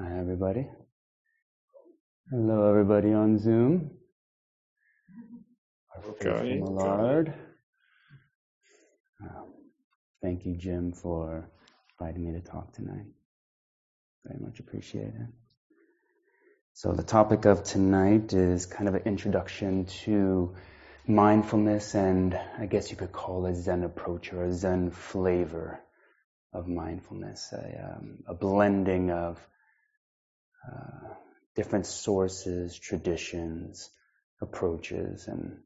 Hi, everybody. Hello, everybody on Zoom. Our Okay. Millard. Um, thank you, Jim, for inviting me to talk tonight. Very much appreciated. So, the topic of tonight is kind of an introduction to mindfulness, and I guess you could call a Zen approach or a Zen flavor of mindfulness, a, um, a blending of different sources, traditions, approaches, and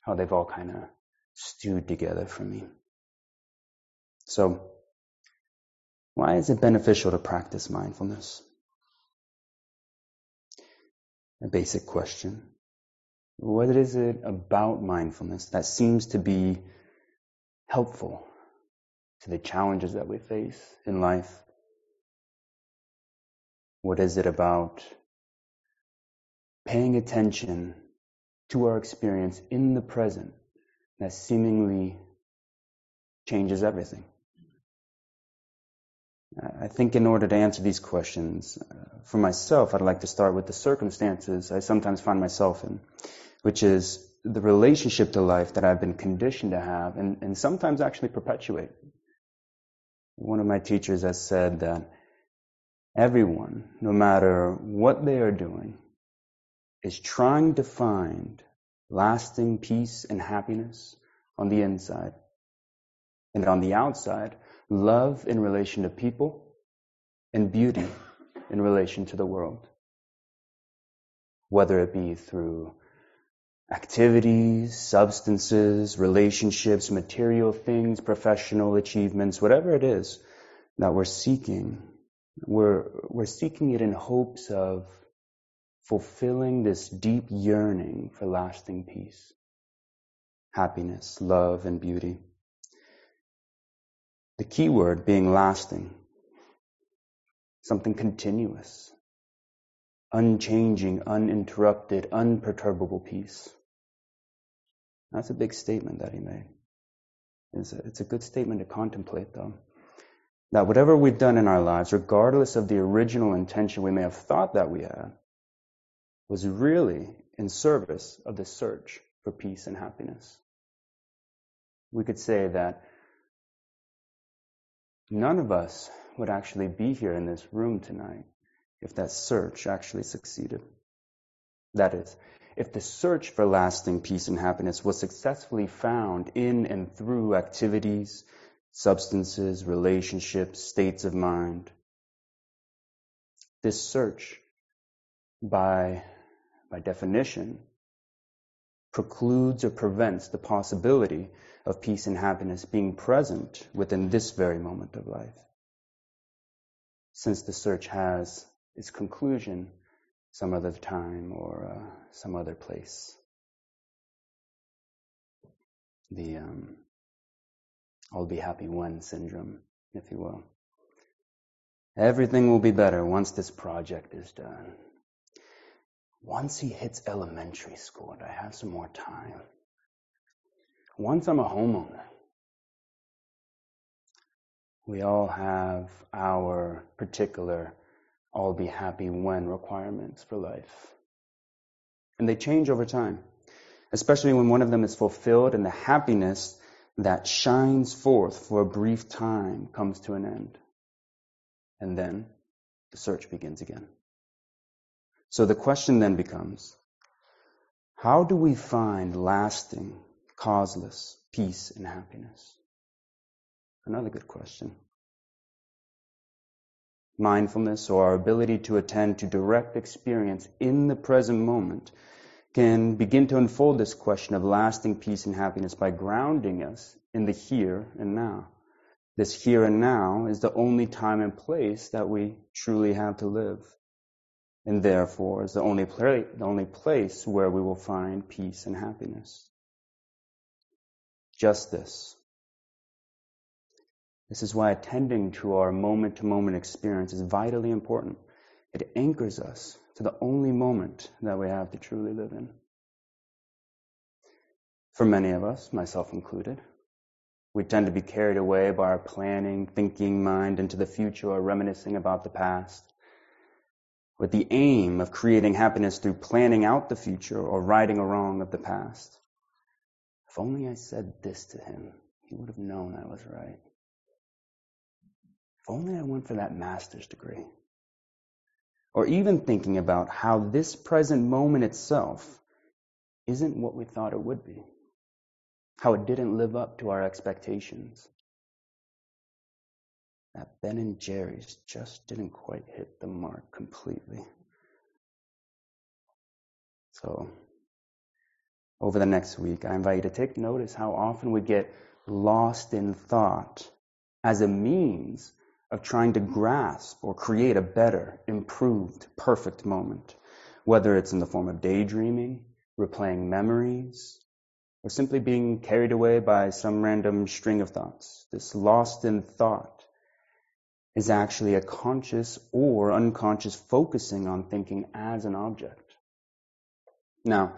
how they've all kind of stewed together for me. So, why is it beneficial to practice mindfulness? A basic question. What is it about mindfulness that seems to be helpful to the challenges that we face in life? What is it about paying attention to our experience in the present that seemingly changes everything? I think in order to answer these questions, uh, for myself, I'd like to start with the circumstances I sometimes find myself in, which is the relationship to life that I've been conditioned to have and, and sometimes actually perpetuate. One of my teachers has said that everyone, no matter what they are doing, is trying to find lasting peace and happiness on the inside. And on the outside, love in relation to people and beauty in relation to the world. Whether it be through activities, substances, relationships, material things, professional achievements, whatever it is that we're seeking, we're, we're seeking it in hopes of fulfilling this deep yearning for lasting peace, happiness, love, and beauty. The key word being lasting, something continuous, unchanging, uninterrupted, unperturbable peace. That's a big statement that he made. It's a, it's a good statement to contemplate, though. That whatever we've done in our lives, regardless of the original intention we may have thought that we had, was really in service of the search for peace and happiness. We could say that none of us would actually be here in this room tonight if that search actually succeeded. That is, if the search for lasting peace and happiness was successfully found in and through activities, substances, relationships, states of mind, this search, by, by definition, precludes or prevents the possibility of peace and happiness being present within this very moment of life. Since the search has its conclusion some other time or uh, some other place. The um, I'll be happy when syndrome, if you will. Everything will be better once this project is done. Once he hits elementary school and I have some more time. Once I'm a homeowner. We all have our particular I'll be happy when requirements for life. And they change over time, especially when one of them is fulfilled and the happiness that shines forth for a brief time comes to an end. And then the search begins again. So the question then becomes, how do we find lasting, causeless peace and happiness? Another good question. Mindfulness or our ability to attend to direct experience in the present moment can begin to unfold this question of lasting peace and happiness by grounding us in the here and now. This here and now is the only time and place that we truly have to live. And therefore is the only, the only place where we will find peace and happiness. Just this. This is why attending to our moment to moment experience is vitally important. It anchors us to the only moment that we have to truly live in. For many of us, myself included, we tend to be carried away by our planning, thinking mind into the future or reminiscing about the past. with the aim of creating happiness through planning out the future or righting a wrong of the past. If only I said this to him, he would have known I was right. If only I went for that master's degree. Or even thinking about how this present moment itself isn't what we thought it would be. How it didn't live up to our expectations. That Ben and Jerry's just didn't quite hit the mark completely. So, over the next week, I invite you to take notice how often we get lost in thought as a means of trying to grasp or create a better, improved, perfect moment, whether it's in the form of daydreaming, replaying memories, or simply being carried away by some random string of thoughts. This lost in thought is actually a conscious or unconscious focusing on thinking as an object. Now,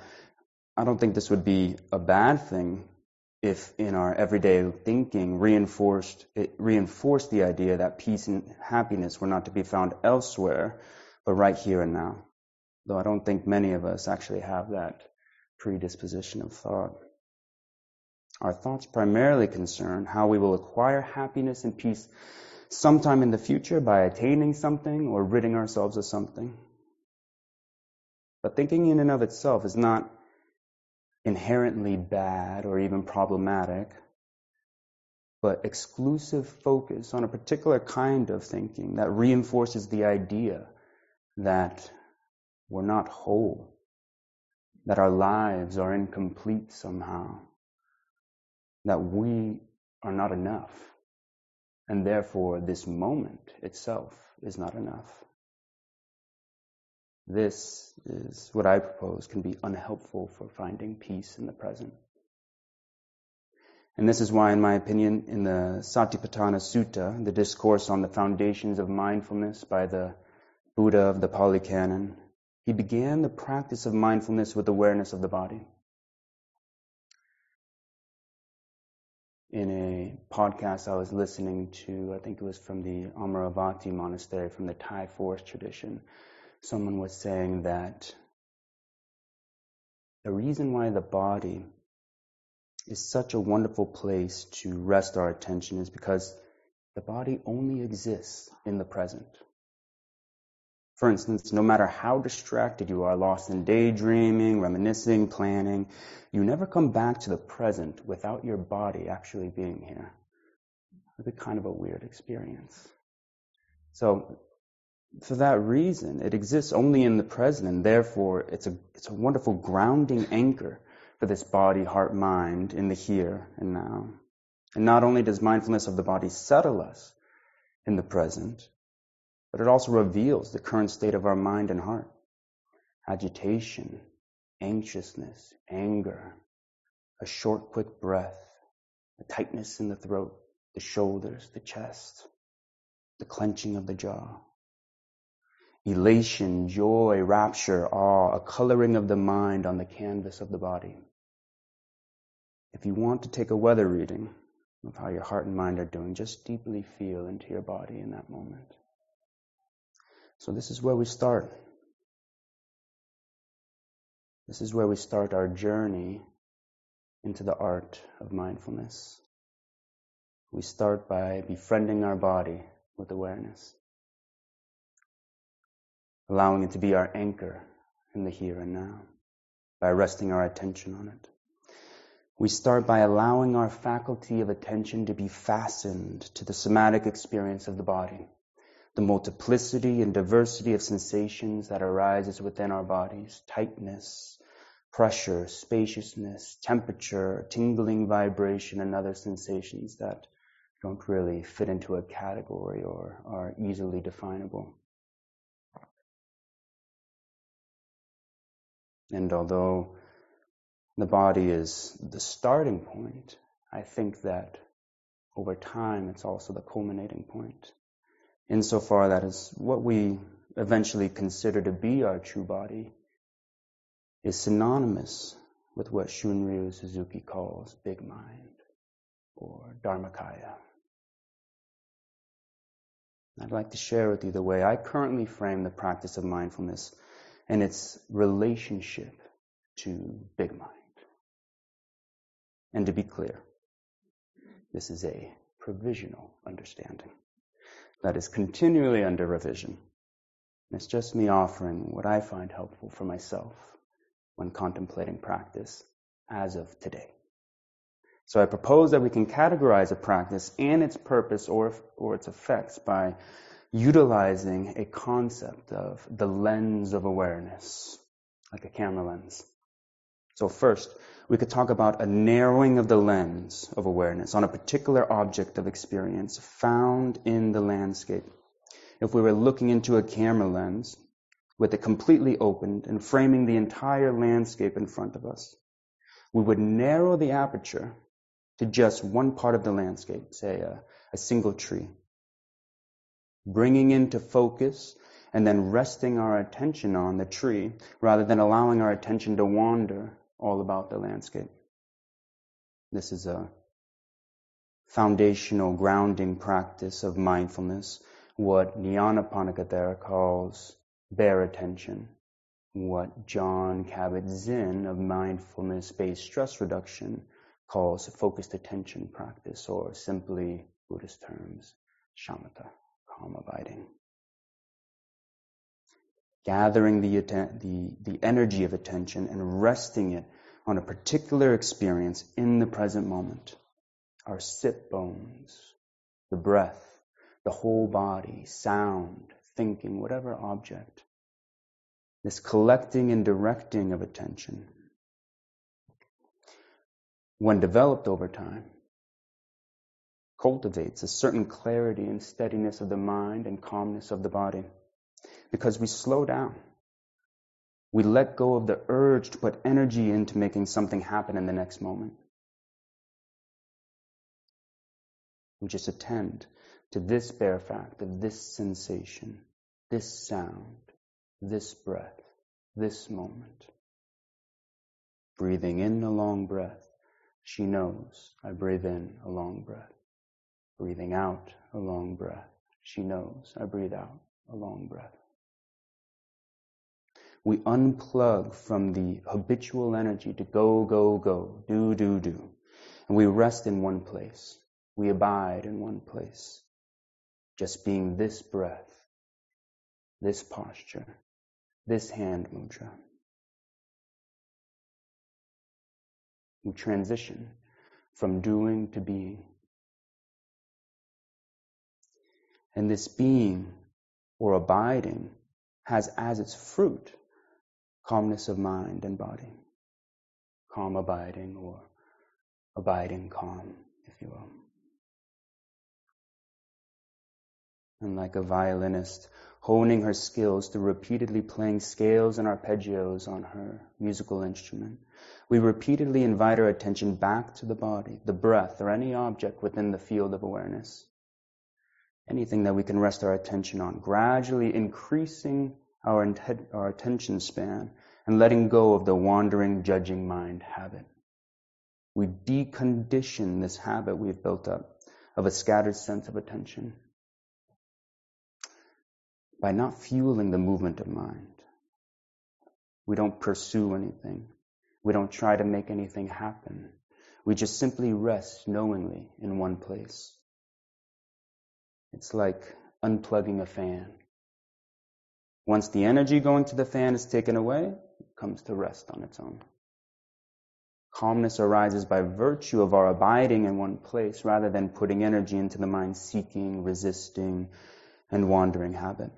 I don't think this would be a bad thing if in our everyday thinking reinforced it reinforced the idea that peace and happiness were not to be found elsewhere, but right here and now. Though I don't think many of us actually have that predisposition of thought. Our thoughts primarily concern how we will acquire happiness and peace sometime in the future by attaining something or ridding ourselves of something. But thinking in and of itself is not inherently bad or even problematic, but exclusive focus on a particular kind of thinking that reinforces the idea that we're not whole, that our lives are incomplete somehow, that we are not enough, and therefore this moment itself is not enough. This is what I propose can be unhelpful for finding peace in the present. And this is why, in my opinion, in the Satipatthana Sutta, the discourse on the foundations of mindfulness by the Buddha of the Pali Canon, he began the practice of mindfulness with awareness of the body. In a podcast I was listening to, I think it was from the Amaravati monastery, from the Thai forest tradition, someone was saying that the reason why the body is such a wonderful place to rest our attention is because the body only exists in the present. For instance, no matter how distracted you are, lost in daydreaming, reminiscing, planning, you never come back to the present without your body actually being here. It's kind of a weird experience. So for that reason, it exists only in the present, and therefore it's a, it's a wonderful grounding anchor for this body, heart, mind in the here and now. And not only does mindfulness of the body settle us in the present, but it also reveals the current state of our mind and heart. Agitation, anxiousness, anger, a short, quick breath, a tightness in the throat, the shoulders, the chest, the clenching of the jaw elation, joy, rapture, awe, a coloring of the mind on the canvas of the body. If you want to take a weather reading of how your heart and mind are doing, just deeply feel into your body in that moment. So this is where we start. This is where we start our journey into the art of mindfulness. We start by befriending our body with awareness allowing it to be our anchor in the here and now by resting our attention on it. We start by allowing our faculty of attention to be fastened to the somatic experience of the body, the multiplicity and diversity of sensations that arises within our bodies, tightness, pressure, spaciousness, temperature, tingling vibration, and other sensations that don't really fit into a category or are easily definable. And although the body is the starting point, I think that over time it's also the culminating point. Insofar that is what we eventually consider to be our true body is synonymous with what Shunryu Suzuki calls big mind or Dharmakaya. I'd like to share with you the way I currently frame the practice of mindfulness and its relationship to big mind. And to be clear, this is a provisional understanding that is continually under revision. And It's just me offering what I find helpful for myself when contemplating practice as of today. So I propose that we can categorize a practice and its purpose or, or its effects by utilizing a concept of the lens of awareness, like a camera lens. So first, we could talk about a narrowing of the lens of awareness on a particular object of experience found in the landscape. If we were looking into a camera lens with it completely opened and framing the entire landscape in front of us, we would narrow the aperture to just one part of the landscape, say a, a single tree, bringing into focus and then resting our attention on the tree rather than allowing our attention to wander all about the landscape. This is a foundational grounding practice of mindfulness, what Nyanaponika calls bare attention, what Jon Kabat-Zinn of mindfulness-based stress reduction calls focused attention practice, or simply Buddhist terms, shamatha, calm abiding. Gathering the, the, the energy of attention and resting it on a particular experience in the present moment. Our sit bones, the breath, the whole body, sound, thinking, whatever object. This collecting and directing of attention when developed over time, cultivates a certain clarity and steadiness of the mind and calmness of the body. Because we slow down. We let go of the urge to put energy into making something happen in the next moment. We just attend to this bare fact of this sensation, this sound, this breath, this moment. Breathing in a long breath she knows I breathe in a long breath. Breathing out a long breath. She knows I breathe out a long breath. We unplug from the habitual energy to go, go, go, do, do, do. And we rest in one place. We abide in one place. Just being this breath, this posture, this hand mudra. We transition from doing to being. And this being or abiding has as its fruit calmness of mind and body. Calm abiding or abiding calm, if you will. And like a violinist honing her skills through repeatedly playing scales and arpeggios on her musical instrument, we repeatedly invite our attention back to the body, the breath, or any object within the field of awareness. Anything that we can rest our attention on, gradually increasing our, our attention span and letting go of the wandering, judging mind habit. We decondition this habit we've built up of a scattered sense of attention by not fueling the movement of mind. We don't pursue anything. We don't try to make anything happen. We just simply rest knowingly in one place. It's like unplugging a fan. Once the energy going to the fan is taken away, it comes to rest on its own. Calmness arises by virtue of our abiding in one place rather than putting energy into the mind seeking, resisting, and wandering habit.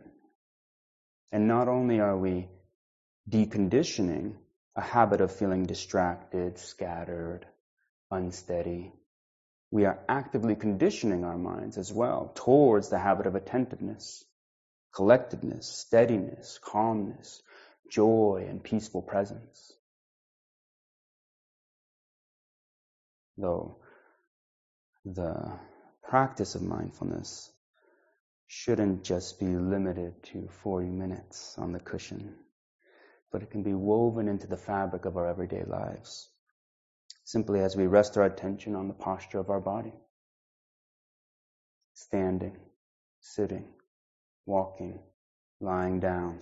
And not only are we deconditioning a habit of feeling distracted, scattered, unsteady, we are actively conditioning our minds as well towards the habit of attentiveness, collectedness, steadiness, calmness, joy, and peaceful presence. Though the practice of mindfulness shouldn't just be limited to 40 minutes on the cushion, but it can be woven into the fabric of our everyday lives, simply as we rest our attention on the posture of our body. Standing, sitting, walking, lying down,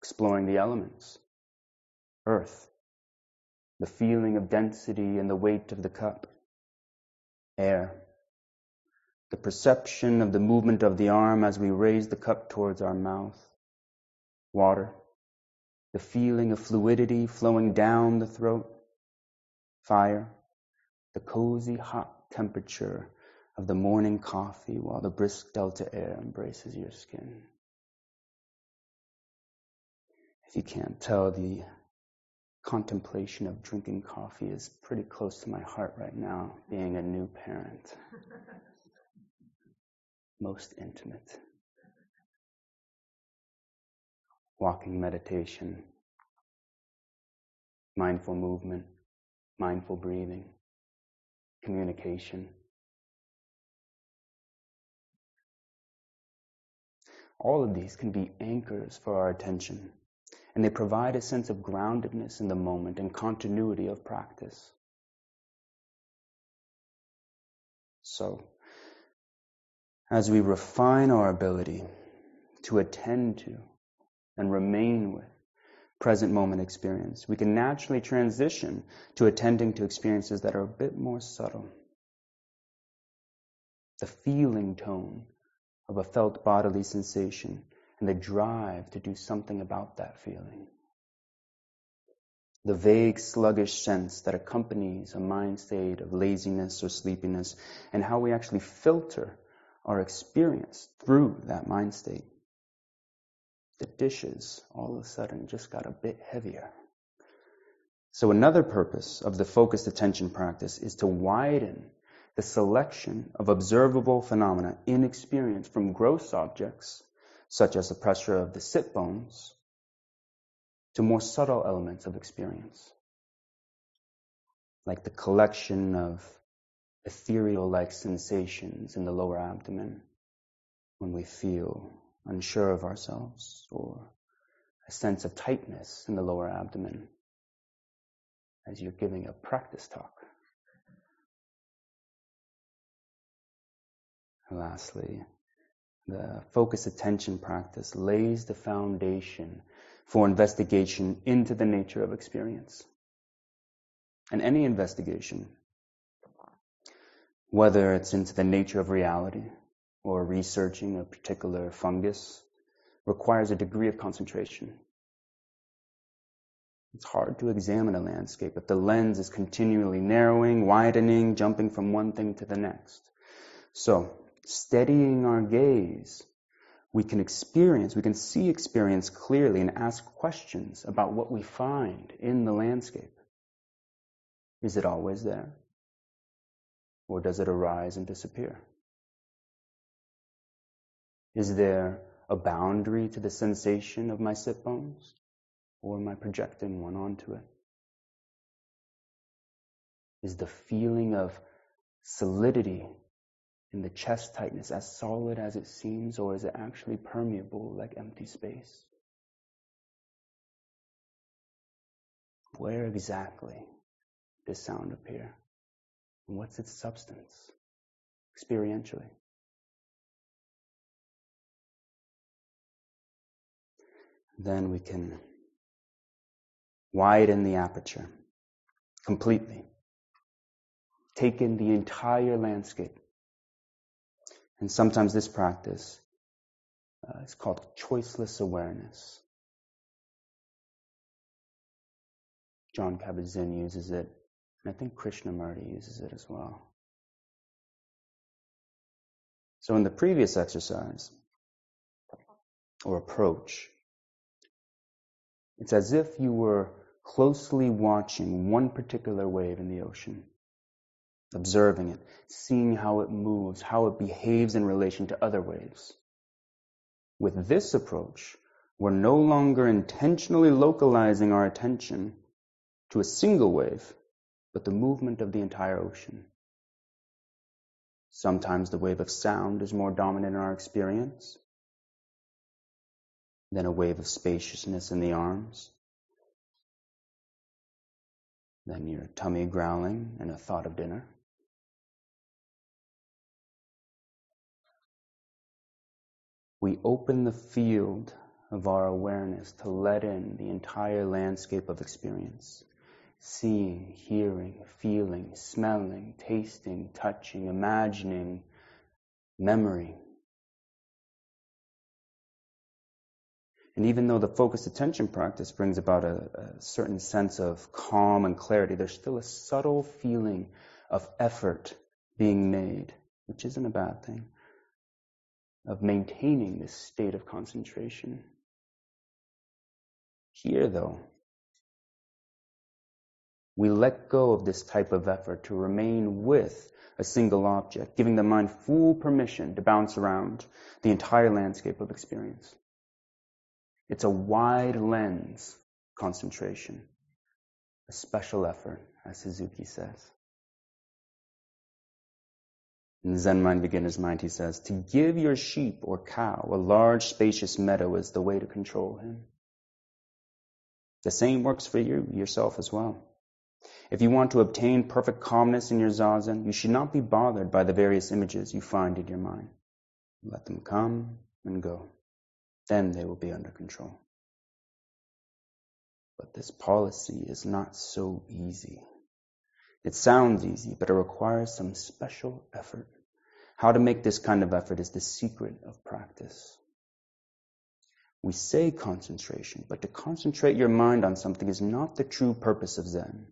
exploring the elements, earth, the feeling of density and the weight of the cup, air, the perception of the movement of the arm as we raise the cup towards our mouth, water, the feeling of fluidity flowing down the throat, fire, the cozy hot temperature of the morning coffee while the brisk delta air embraces your skin. If you can't tell, the contemplation of drinking coffee is pretty close to my heart right now, being a new parent. Most intimate. Walking meditation, mindful movement, mindful breathing, communication. All of these can be anchors for our attention and they provide a sense of groundedness in the moment and continuity of practice. So, as we refine our ability to attend to and remain with present moment experience, we can naturally transition to attending to experiences that are a bit more subtle. The feeling tone of a felt bodily sensation and the drive to do something about that feeling. The vague, sluggish sense that accompanies a mind state of laziness or sleepiness, and how we actually filter our experience through that mind state. The dishes all of a sudden just got a bit heavier. So, another purpose of the focused attention practice is to widen the selection of observable phenomena in experience from gross objects such as the pressure of the sit bones, to more subtle elements of experience, like the collection of ethereal like sensations in the lower abdomen when we feel unsure of ourselves, or a sense of tightness in the lower abdomen as you're giving a practice talk. And lastly, the focus attention practice lays the foundation for investigation into the nature of experience. And any investigation, whether it's into the nature of reality or researching a particular fungus, requires a degree of concentration. It's hard to examine a landscape if the lens is continually narrowing, widening, jumping from one thing to the next. So, steadying our gaze, we can experience, we can see experience clearly and ask questions about what we find in the landscape. Is it always there? Or does it arise and disappear? Is there a boundary to the sensation of my sit bones? Or am I projecting one onto it? Is the feeling of solidity in the chest tightness as solid as it seems, or is it actually permeable like empty space? Where exactly does sound appear? And what's its substance experientially? Then we can widen the aperture completely. Take in the entire landscape and sometimes this practice uh, is called choiceless awareness. Jon Kabat-Zinn uses it, and I think Krishnamurti uses it as well. So in the previous exercise, or approach, it's as if you were closely watching one particular wave in the ocean observing it, seeing how it moves, how it behaves in relation to other waves. With this approach, we're no longer intentionally localizing our attention to a single wave, but the movement of the entire ocean. Sometimes the wave of sound is more dominant in our experience than a wave of spaciousness in the arms, then your tummy growling and a thought of dinner. we open the field of our awareness to let in the entire landscape of experience. Seeing, hearing, feeling, smelling, tasting, touching, imagining, memory. And even though the focused attention practice brings about a, a, certain sense of calm and clarity, there's still a subtle feeling of effort being made, which isn't a bad thing, of maintaining this state of concentration. Here, though, we let go of this type of effort to remain with a single object, giving the mind full permission to bounce around the entire landscape of experience. It's a wide lens concentration, a special effort, as Suzuki says. In Zen Mind Beginner's Mind, he says, to give your sheep or cow a large spacious meadow is the way to control him. The same works for you, yourself as well. If you want to obtain perfect calmness in your zazen, you should not be bothered by the various images you find in your mind. Let them come and go. Then they will be under control. But this policy is not so easy. It sounds easy, but it requires some special effort. How to make this kind of effort is the secret of practice. We say concentration, but to concentrate your mind on something is not the true purpose of Zen.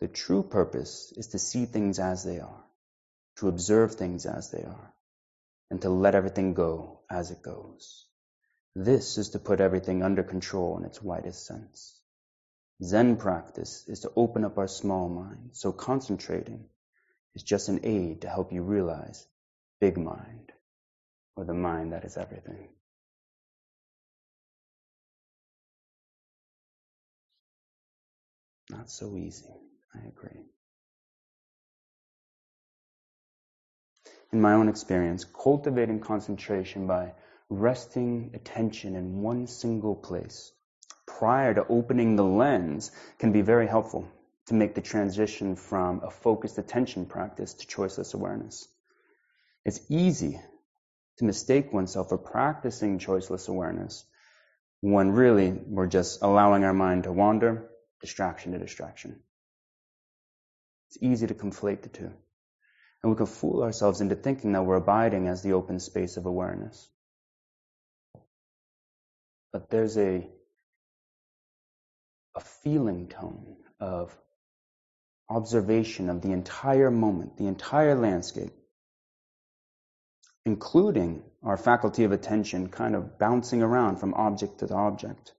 The true purpose is to see things as they are, to observe things as they are, and to let everything go as it goes. This is to put everything under control in its widest sense. Zen practice is to open up our small mind, so concentrating is just an aid to help you realize big mind, or the mind that is everything. Not so easy. I agree. In my own experience, cultivating concentration by resting attention in one single place prior to opening the lens can be very helpful to make the transition from a focused attention practice to choiceless awareness. It's easy to mistake oneself for practicing choiceless awareness when really we're just allowing our mind to wander, distraction to distraction. It's easy to conflate the two. And we can fool ourselves into thinking that we're abiding as the open space of awareness. But there's a, a feeling tone of observation of the entire moment, the entire landscape, including our faculty of attention kind of bouncing around from object to object.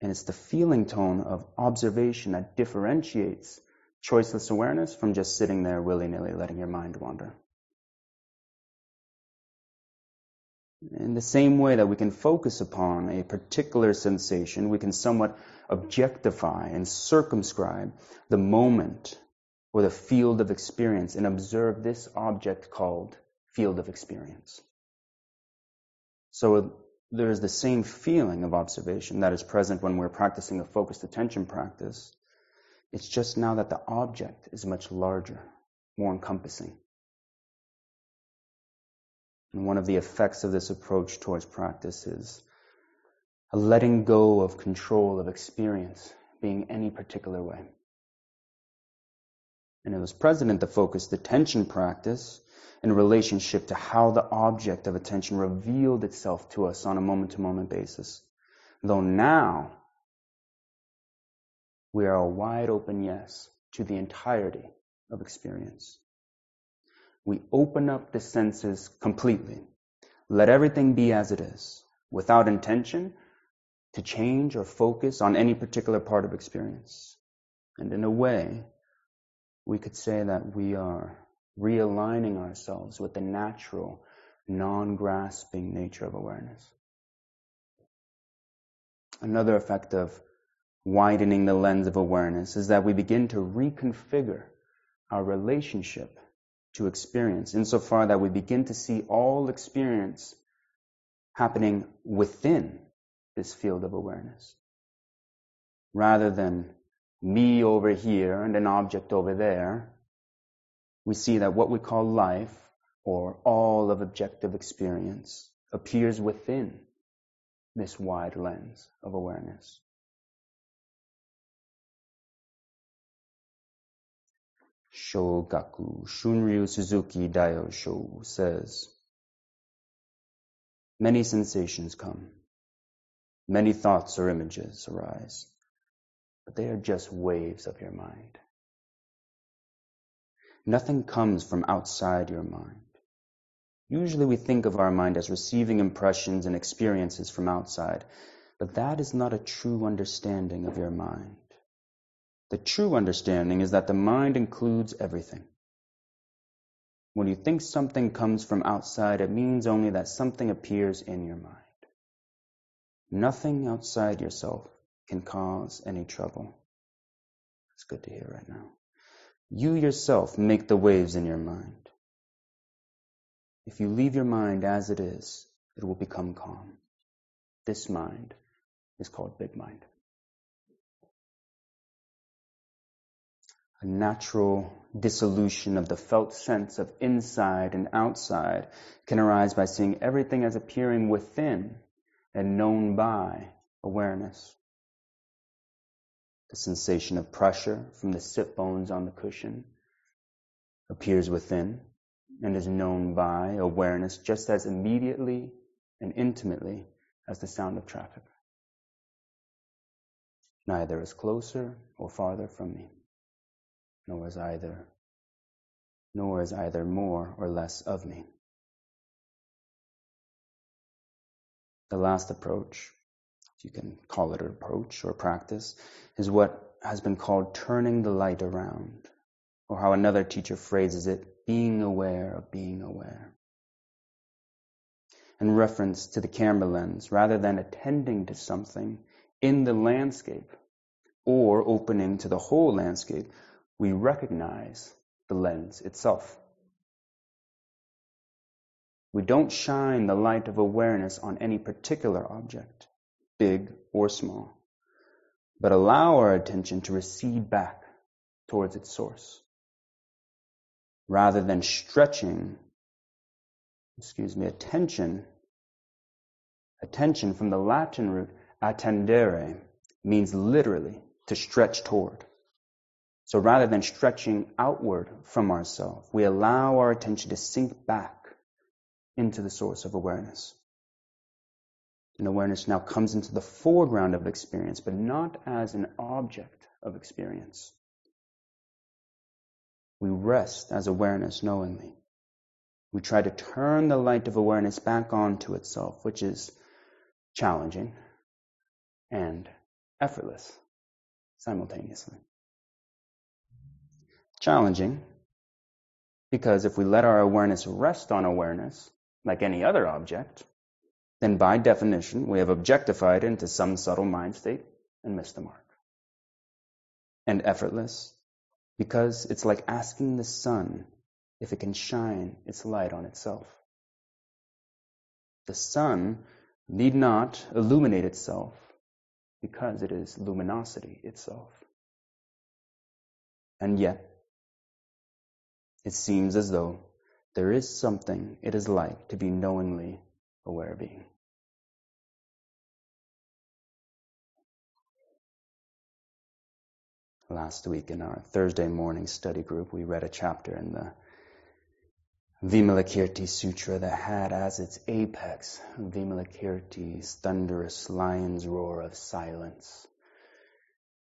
And it's the feeling tone of observation that differentiates choiceless awareness from just sitting there willy nilly letting your mind wander. In the same way that we can focus upon a particular sensation, we can somewhat objectify and circumscribe the moment or the field of experience and observe this object called field of experience. So there is the same feeling of observation that is present when we're practicing a focused attention practice it's just now that the object is much larger, more encompassing. And one of the effects of this approach towards practice is a letting go of control of experience being any particular way. And it was present the focused attention practice in relationship to how the object of attention revealed itself to us on a moment to moment basis. Though now we are a wide open yes to the entirety of experience. We open up the senses completely. Let everything be as it is, without intention to change or focus on any particular part of experience. And in a way, we could say that we are realigning ourselves with the natural, non-grasping nature of awareness. Another effect of widening the lens of awareness is that we begin to reconfigure our relationship to experience insofar that we begin to see all experience happening within this field of awareness rather than me over here and an object over there. We see that what we call life or all of objective experience appears within this wide lens of awareness. Shogaku Shunryu Suzuki Daiosho says, Many sensations come, many thoughts or images arise, but they are just waves of your mind. Nothing comes from outside your mind. Usually we think of our mind as receiving impressions and experiences from outside, but that is not a true understanding of your mind. The true understanding is that the mind includes everything. When you think something comes from outside, it means only that something appears in your mind. Nothing outside yourself can cause any trouble. It's good to hear right now. You yourself make the waves in your mind. If you leave your mind as it is, it will become calm. This mind is called big mind. A natural dissolution of the felt sense of inside and outside can arise by seeing everything as appearing within and known by awareness. The sensation of pressure from the sit bones on the cushion appears within and is known by awareness just as immediately and intimately as the sound of traffic. Neither is closer or farther from me nor is either nor is either more or less of me. The last approach, if you can call it an approach or practice, is what has been called turning the light around, or how another teacher phrases it, being aware of being aware. In reference to the camera lens, rather than attending to something in the landscape or opening to the whole landscape, we recognize the lens itself. We don't shine the light of awareness on any particular object, big or small, but allow our attention to recede back towards its source. Rather than stretching, excuse me, attention, attention from the Latin root attendere means literally to stretch toward. So rather than stretching outward from ourselves, we allow our attention to sink back into the source of awareness. And awareness now comes into the foreground of experience, but not as an object of experience. We rest as awareness knowingly. We try to turn the light of awareness back onto itself, which is challenging and effortless simultaneously challenging because if we let our awareness rest on awareness, like any other object, then by definition we have objectified into some subtle mind state and missed the mark. And effortless because it's like asking the sun if it can shine its light on itself. The sun need not illuminate itself because it is luminosity itself. And yet, it seems as though there is something it is like to be knowingly aware being. Last week in our Thursday morning study group, we read a chapter in the Vimalakirti Sutra that had as its apex Vimalakirti's thunderous lion's roar of silence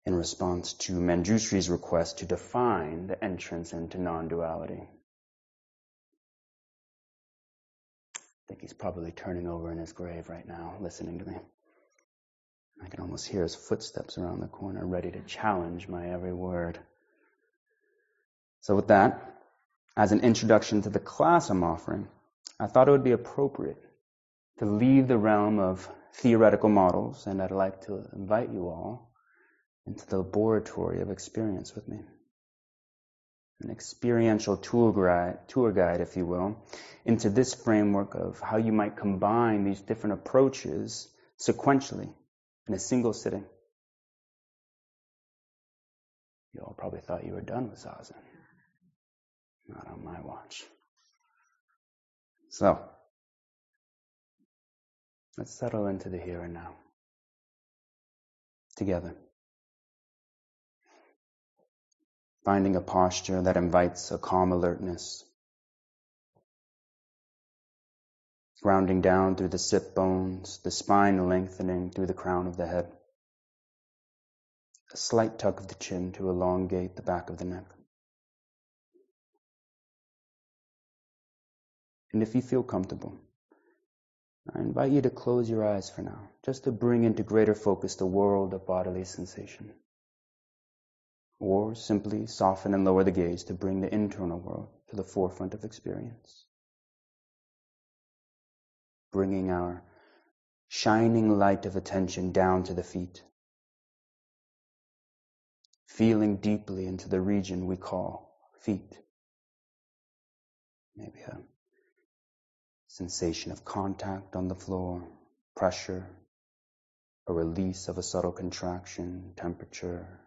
in response to Manjushri's request to define the entrance into non-duality. I think he's probably turning over in his grave right now, listening to me. I can almost hear his footsteps around the corner, ready to challenge my every word. So with that, as an introduction to the class I'm offering, I thought it would be appropriate to leave the realm of theoretical models, and I'd like to invite you all into the laboratory of experience with me. An experiential tour guide, tour guide, if you will, into this framework of how you might combine these different approaches sequentially in a single sitting. You all probably thought you were done with Zazen. Not on my watch. So, Let's settle into the here and now. Together. Finding a posture that invites a calm alertness. Grounding down through the sit bones, the spine lengthening through the crown of the head. A slight tuck of the chin to elongate the back of the neck. And if you feel comfortable, I invite you to close your eyes for now, just to bring into greater focus the world of bodily sensation. Or simply soften and lower the gaze to bring the internal world to the forefront of experience. Bringing our shining light of attention down to the feet. Feeling deeply into the region we call feet. Maybe a sensation of contact on the floor, pressure, a release of a subtle contraction, temperature,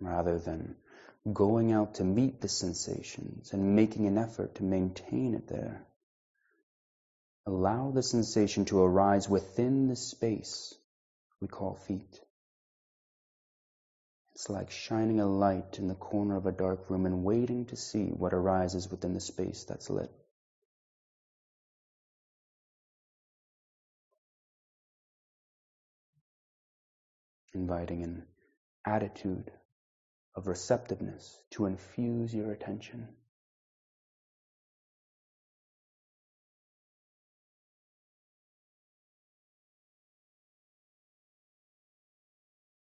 Rather than going out to meet the sensations and making an effort to maintain it there, Allow the sensation to arise within the space we call feet. It's like shining a light in the corner of a dark room and waiting to see what arises within the space that's lit. Inviting an attitude of receptiveness to infuse your attention.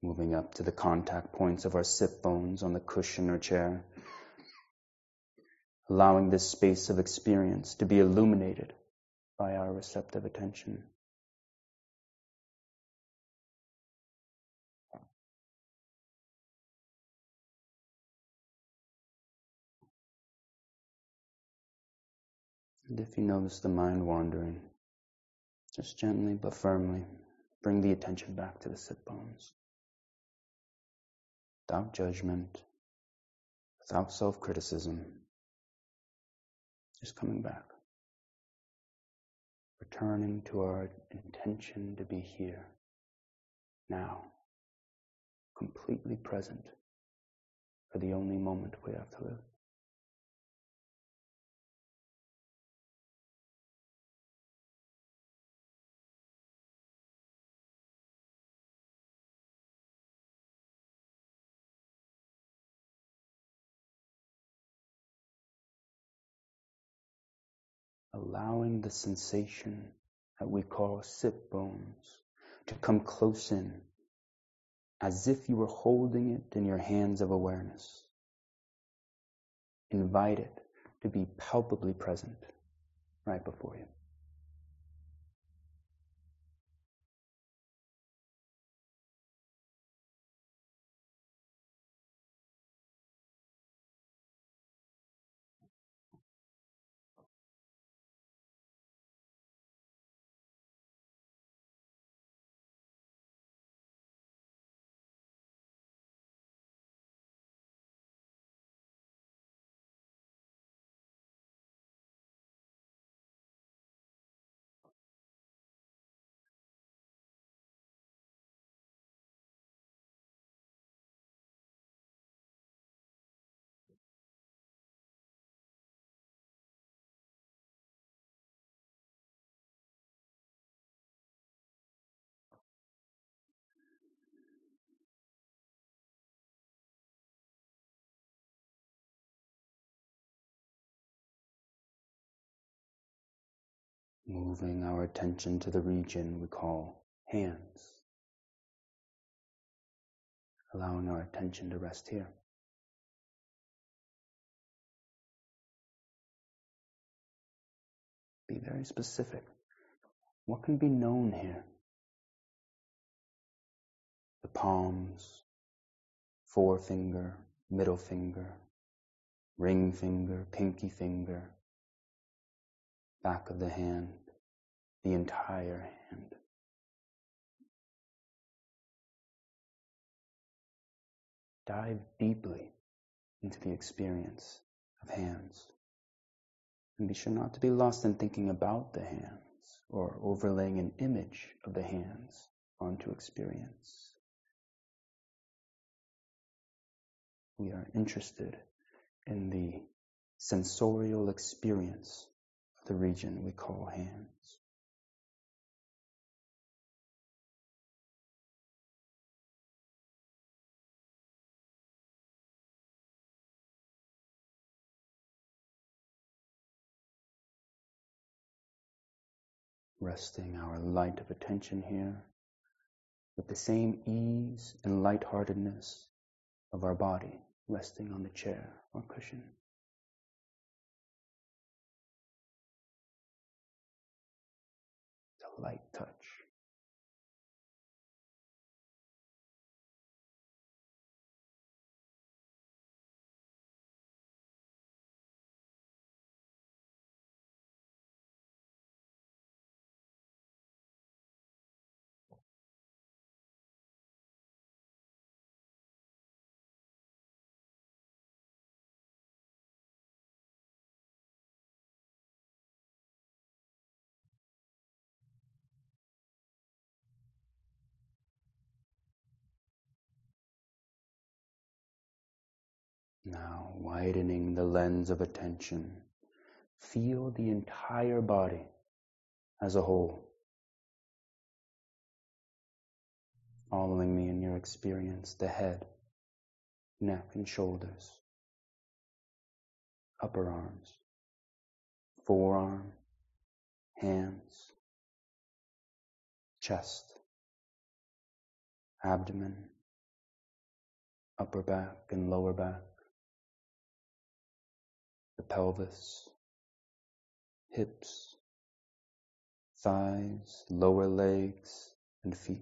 Moving up to the contact points of our sit bones on the cushion or chair, allowing this space of experience to be illuminated by our receptive attention. And if you notice the mind wandering, just gently but firmly bring the attention back to the sit bones without judgment, without self criticism, just coming back. Returning to our intention to be here, now, completely present for the only moment we have to live. Allowing the sensation that we call sit bones to come close in as if you were holding it in your hands of awareness. Invite it to be palpably present right before you. Moving our attention to the region we call hands, allowing our attention to rest here. Be very specific. What can be known here? The palms, forefinger, middle finger, ring finger, pinky finger, back of the hand, the entire hand. Dive deeply into the experience of hands. And be sure not to be lost in thinking about the hands or overlaying an image of the hands onto experience. We are interested in the sensorial experience the region we call hands. resting our light of attention here with the same ease and lightheartedness of our body resting on the chair or cushion. Light touch. Now, widening the lens of attention, feel the entire body as a whole. Following me in your experience, the head, neck and shoulders, upper arms, forearm, hands, chest, abdomen, upper back and lower back, the pelvis, hips, thighs, lower legs, and feet.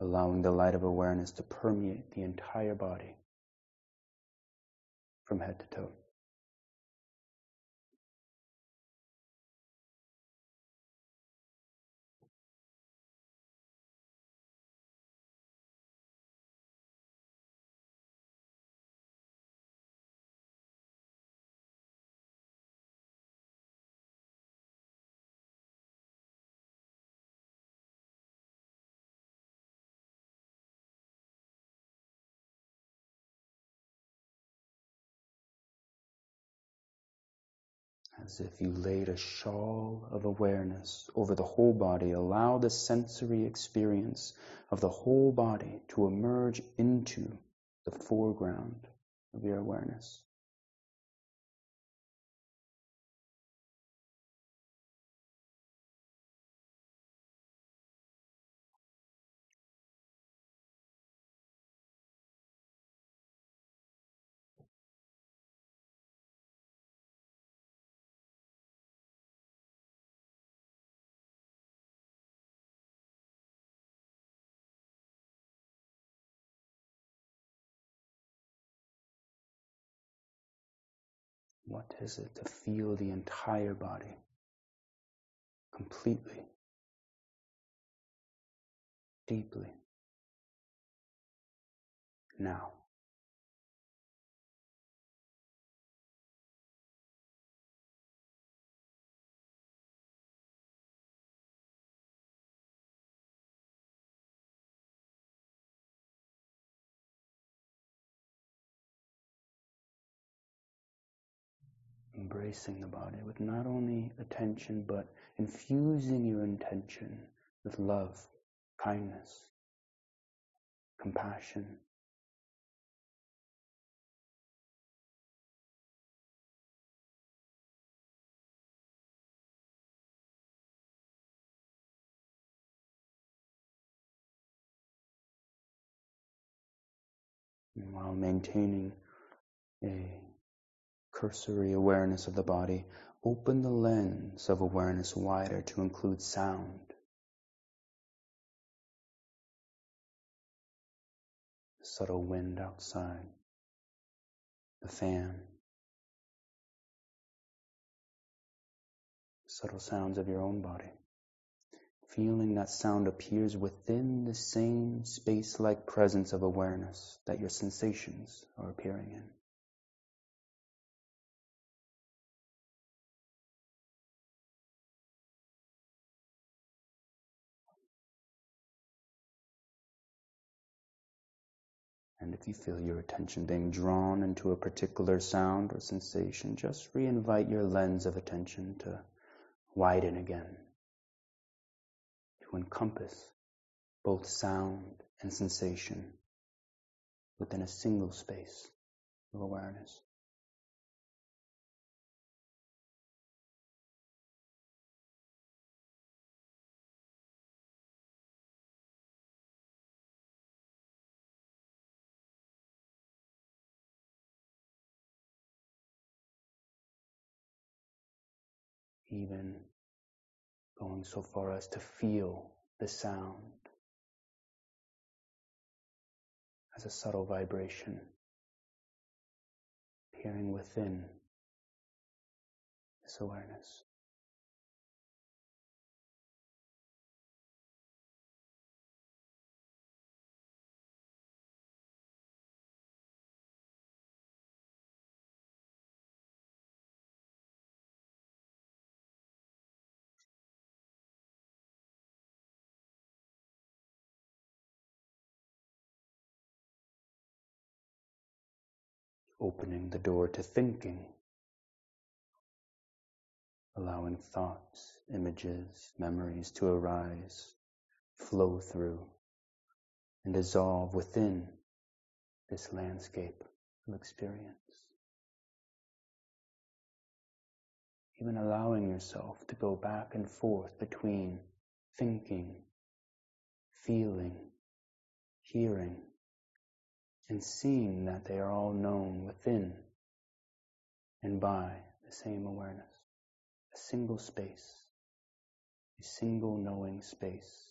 Allowing the light of awareness to permeate the entire body from head to toe. As if you laid a shawl of awareness over the whole body. Allow the sensory experience of the whole body to emerge into the foreground of your awareness. What is it to feel the entire body completely, deeply, now? Embracing the body with not only attention but infusing your intention with love, kindness, compassion. while maintaining a cursory awareness of the body, open the lens of awareness wider to include sound. The subtle wind outside, the fan, subtle sounds of your own body. Feeling that sound appears within the same space like presence of awareness that your sensations are appearing in. And if you feel your attention being drawn into a particular sound or sensation, just re-invite your lens of attention to widen again, to encompass both sound and sensation within a single space of awareness. Even going so far as to feel the sound as a subtle vibration appearing within this awareness. Opening the door to thinking, allowing thoughts, images, memories to arise, flow through, and dissolve within this landscape of experience. Even allowing yourself to go back and forth between thinking, feeling, hearing, and seeing that they are all known within and by the same awareness, a single space, a single knowing space.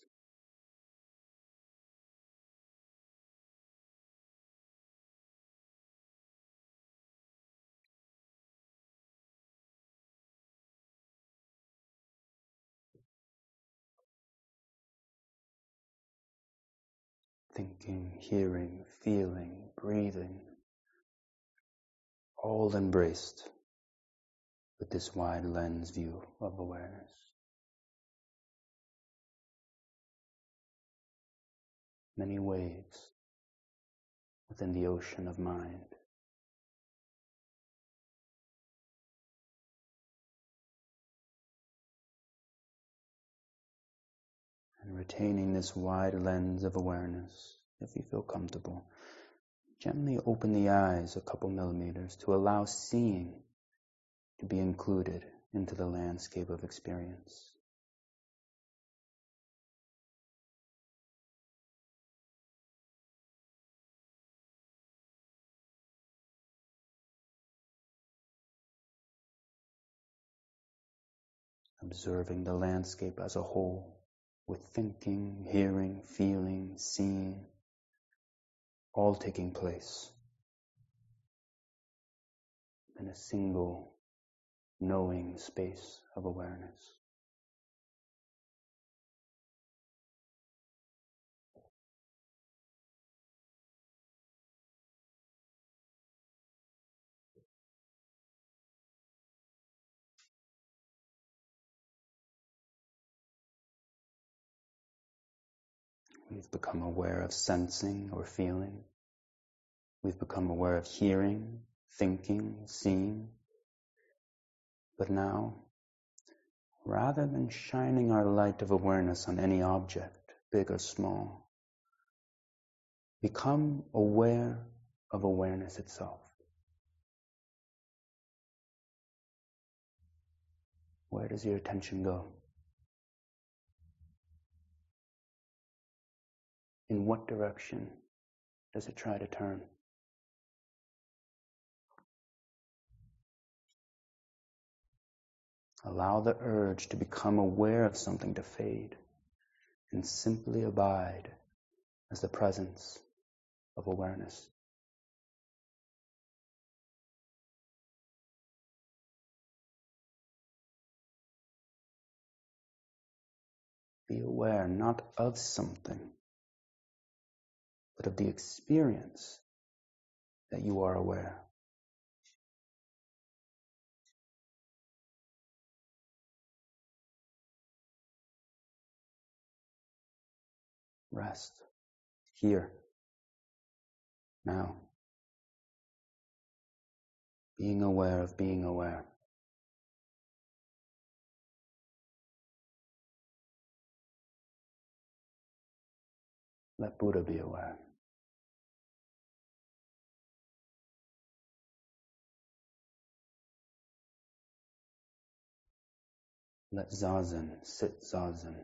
thinking, hearing, feeling, breathing, all embraced with this wide lens view of awareness. Many waves within the ocean of mind. and retaining this wide lens of awareness, if you feel comfortable, gently open the eyes a couple millimeters to allow seeing to be included into the landscape of experience. Observing the landscape as a whole with thinking, hearing, feeling, seeing, all taking place in a single knowing space of awareness. We've become aware of sensing or feeling. We've become aware of hearing, thinking, seeing. But now, rather than shining our light of awareness on any object, big or small, become aware of awareness itself. Where does your attention go? In what direction does it try to turn? Allow the urge to become aware of something to fade and simply abide as the presence of awareness. Be aware not of something, but of the experience that you are aware. Rest here, now. Being aware of being aware. Let Buddha be aware. Let Zazen sit Zazen.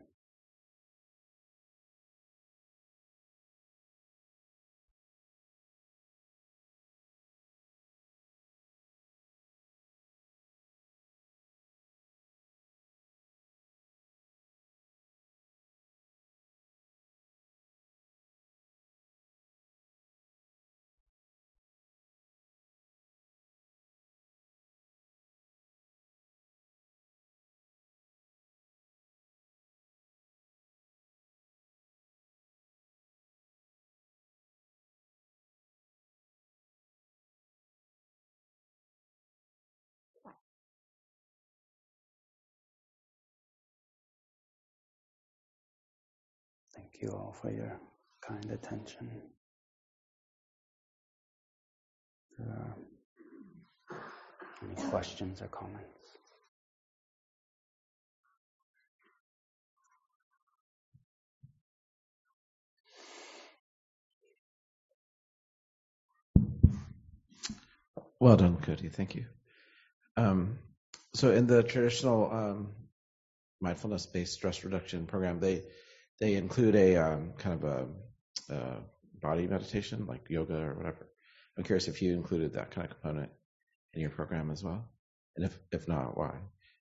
Thank you all for your kind attention. Uh, any questions or comments? Well done, Cody. Thank you. Um, so, in the traditional um, mindfulness-based stress reduction program, they they include a um, kind of a, a, body meditation, like yoga or whatever. I'm curious if you included that kind of component in your program as well, and if if not, why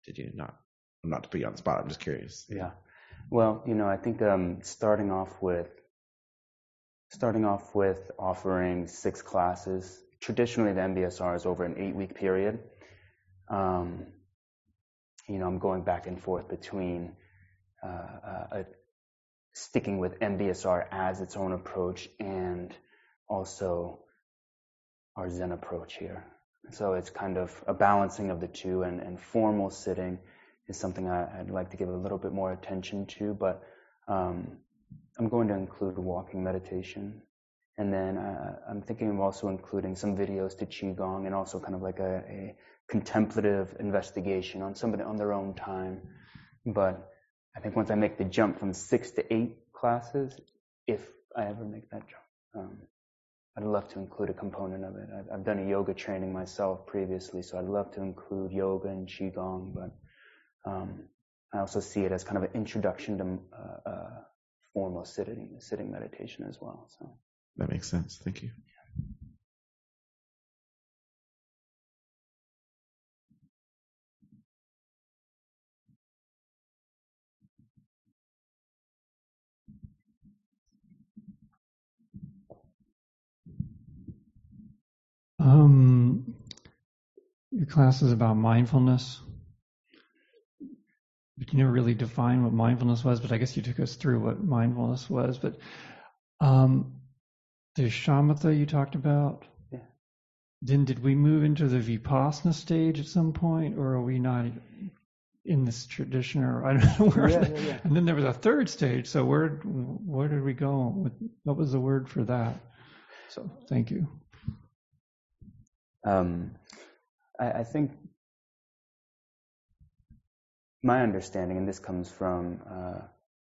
did you not? I'm not to put you on the spot. I'm just curious. Yeah. Well, you know, I think um, starting off with starting off with offering six classes. Traditionally, the MBSR is over an eight-week period. Um, you know, I'm going back and forth between uh, a, sticking with MBSR as its own approach and also our Zen approach here. So it's kind of a balancing of the two, and, and formal sitting is something I, would like to give a little bit more attention to, but um, I'm going to include walking meditation. And then uh, I'm thinking of also including some videos to Qigong and also kind of like a, a contemplative investigation on somebody on their own time. But I think once I make the jump from six to eight classes, if I ever make that jump, um, I'd love to include a component of it. I've, I've, done a yoga training myself previously, so I'd love to include yoga and qigong. But um, I also see it as kind of an introduction to uh, uh, formal sitting, sitting meditation as well. So that makes sense. Thank you. Um, your class is about mindfulness, but you never really defined what mindfulness was. But I guess you took us through what mindfulness was. But um, the shamatha you talked about. Yeah. Then did we move into the vipassana stage at some point, or are we not in this tradition? Or I don't know where. Yeah, yeah, yeah. And then there was a third stage. So where where did we go? What was the word for that? So thank you. Um, I, I, think my understanding, and this comes from uh,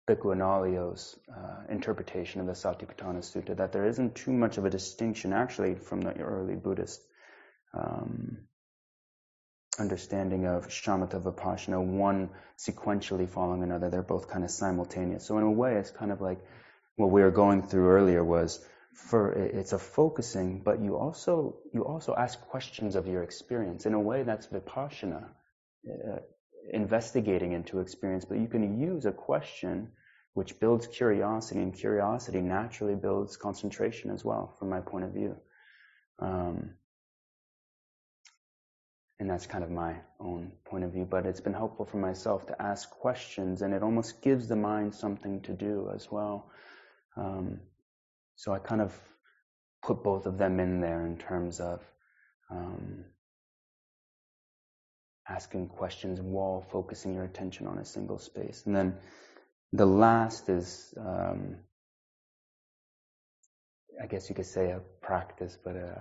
Bhikkhu uh, interpretation of the Satipatthana Sutta, that there isn't too much of a distinction actually from the early Buddhist um, understanding of shamatha vipassana, one sequentially following another. They're both kind of simultaneous. So in a way, it's kind of like what we were going through earlier was for it's a focusing, but you also you also ask questions of your experience in a way that's vipassana, uh, investigating into experience. But you can use a question which builds curiosity, and curiosity naturally builds concentration as well, from my point of view. Um, and that's kind of my own point of view, but it's been helpful for myself to ask questions, and it almost gives the mind something to do as well. Um, so I kind of put both of them in there in terms of um, asking questions while focusing your attention on a single space. And then the last is, um, I guess you could say a practice, but uh,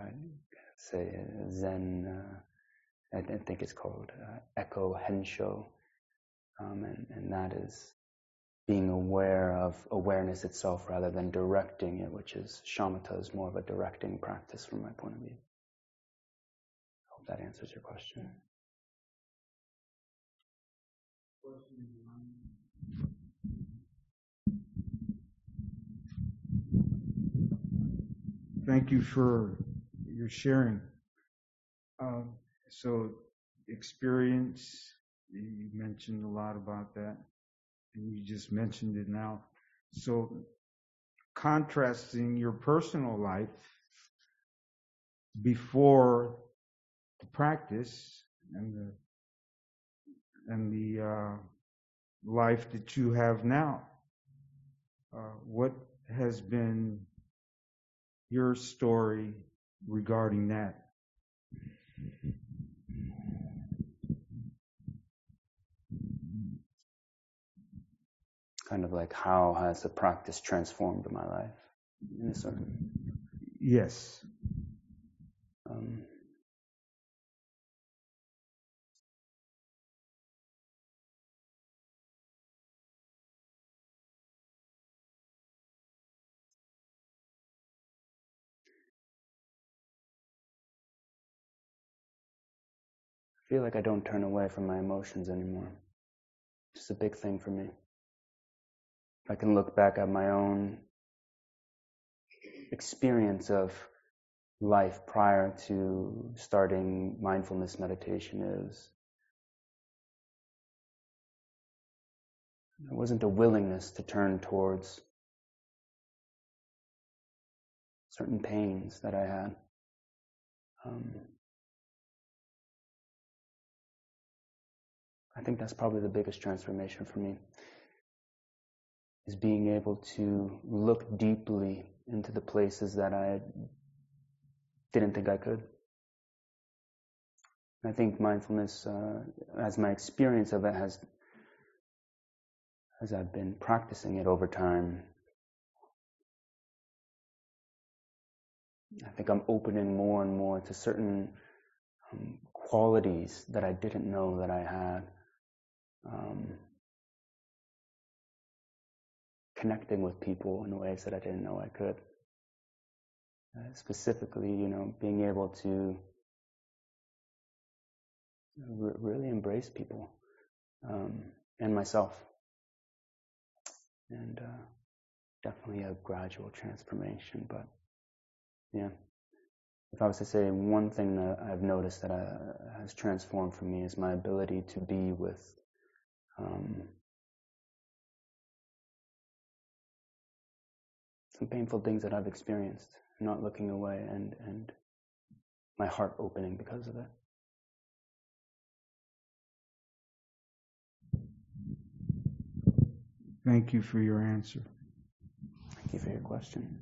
say Zen. Uh, I think it's called uh, Eko Hensho, um, and, and that is being aware of awareness itself rather than directing it, which is shamatha is more of a directing practice from my point of view. I hope that answers your question. Thank you for your sharing. Um, so experience, you mentioned a lot about that, and you just mentioned it now. So contrasting your personal life before the practice and the and the uh, life that you have now. Uh, what has been your story regarding that? Kind of like how has the practice transformed my life in a certain yes um, I feel like I don't turn away from my emotions anymore. It's a big thing for me. I can look back at my own experience of life prior to starting mindfulness meditation is there wasn't a willingness to turn towards certain pains that I had. Um, I think that's probably the biggest transformation for me is being able to look deeply into the places that I didn't think I could. I think mindfulness, uh, as my experience of it has, as I've been practicing it over time, I think I'm opening more and more to certain um, qualities that I didn't know that I had. Um, connecting with people in ways that I didn't know I could. Uh, specifically, you know, being able to r- really embrace people um, and myself. And uh, definitely a gradual transformation, but yeah. If I was to say one thing that I've noticed that uh, has transformed for me is my ability to be with um, some painful things that I've experienced, not looking away and, and my heart opening because of it. Thank you for your answer. Thank you for your question.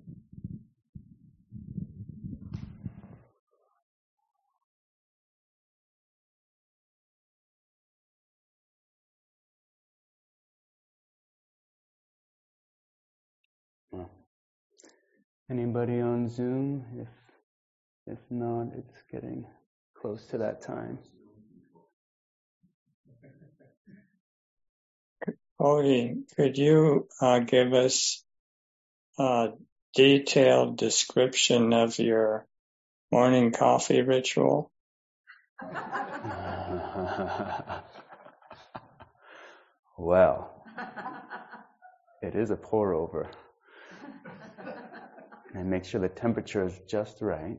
Anybody on Zoom? If if not, it's getting close to that time. Cody, could you uh, give us a detailed description of your morning coffee ritual? well, it is a pour over and make sure the temperature is just right.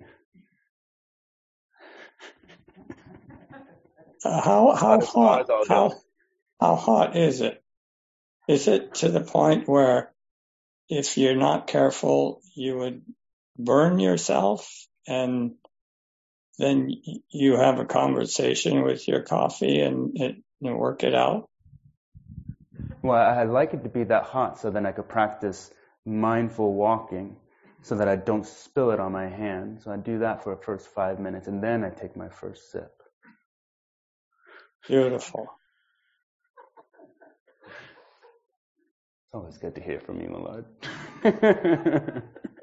Uh, how how hot how how hot is it? Is it to the point where if you're not careful, you would burn yourself and then you have a conversation with your coffee and, and work it out? Well, I like it to be that hot so then I could practice mindful walking so that I don't spill it on my hand. So I do that for the first five minutes and then I take my first sip. Beautiful. It's always good to hear from you, Millard.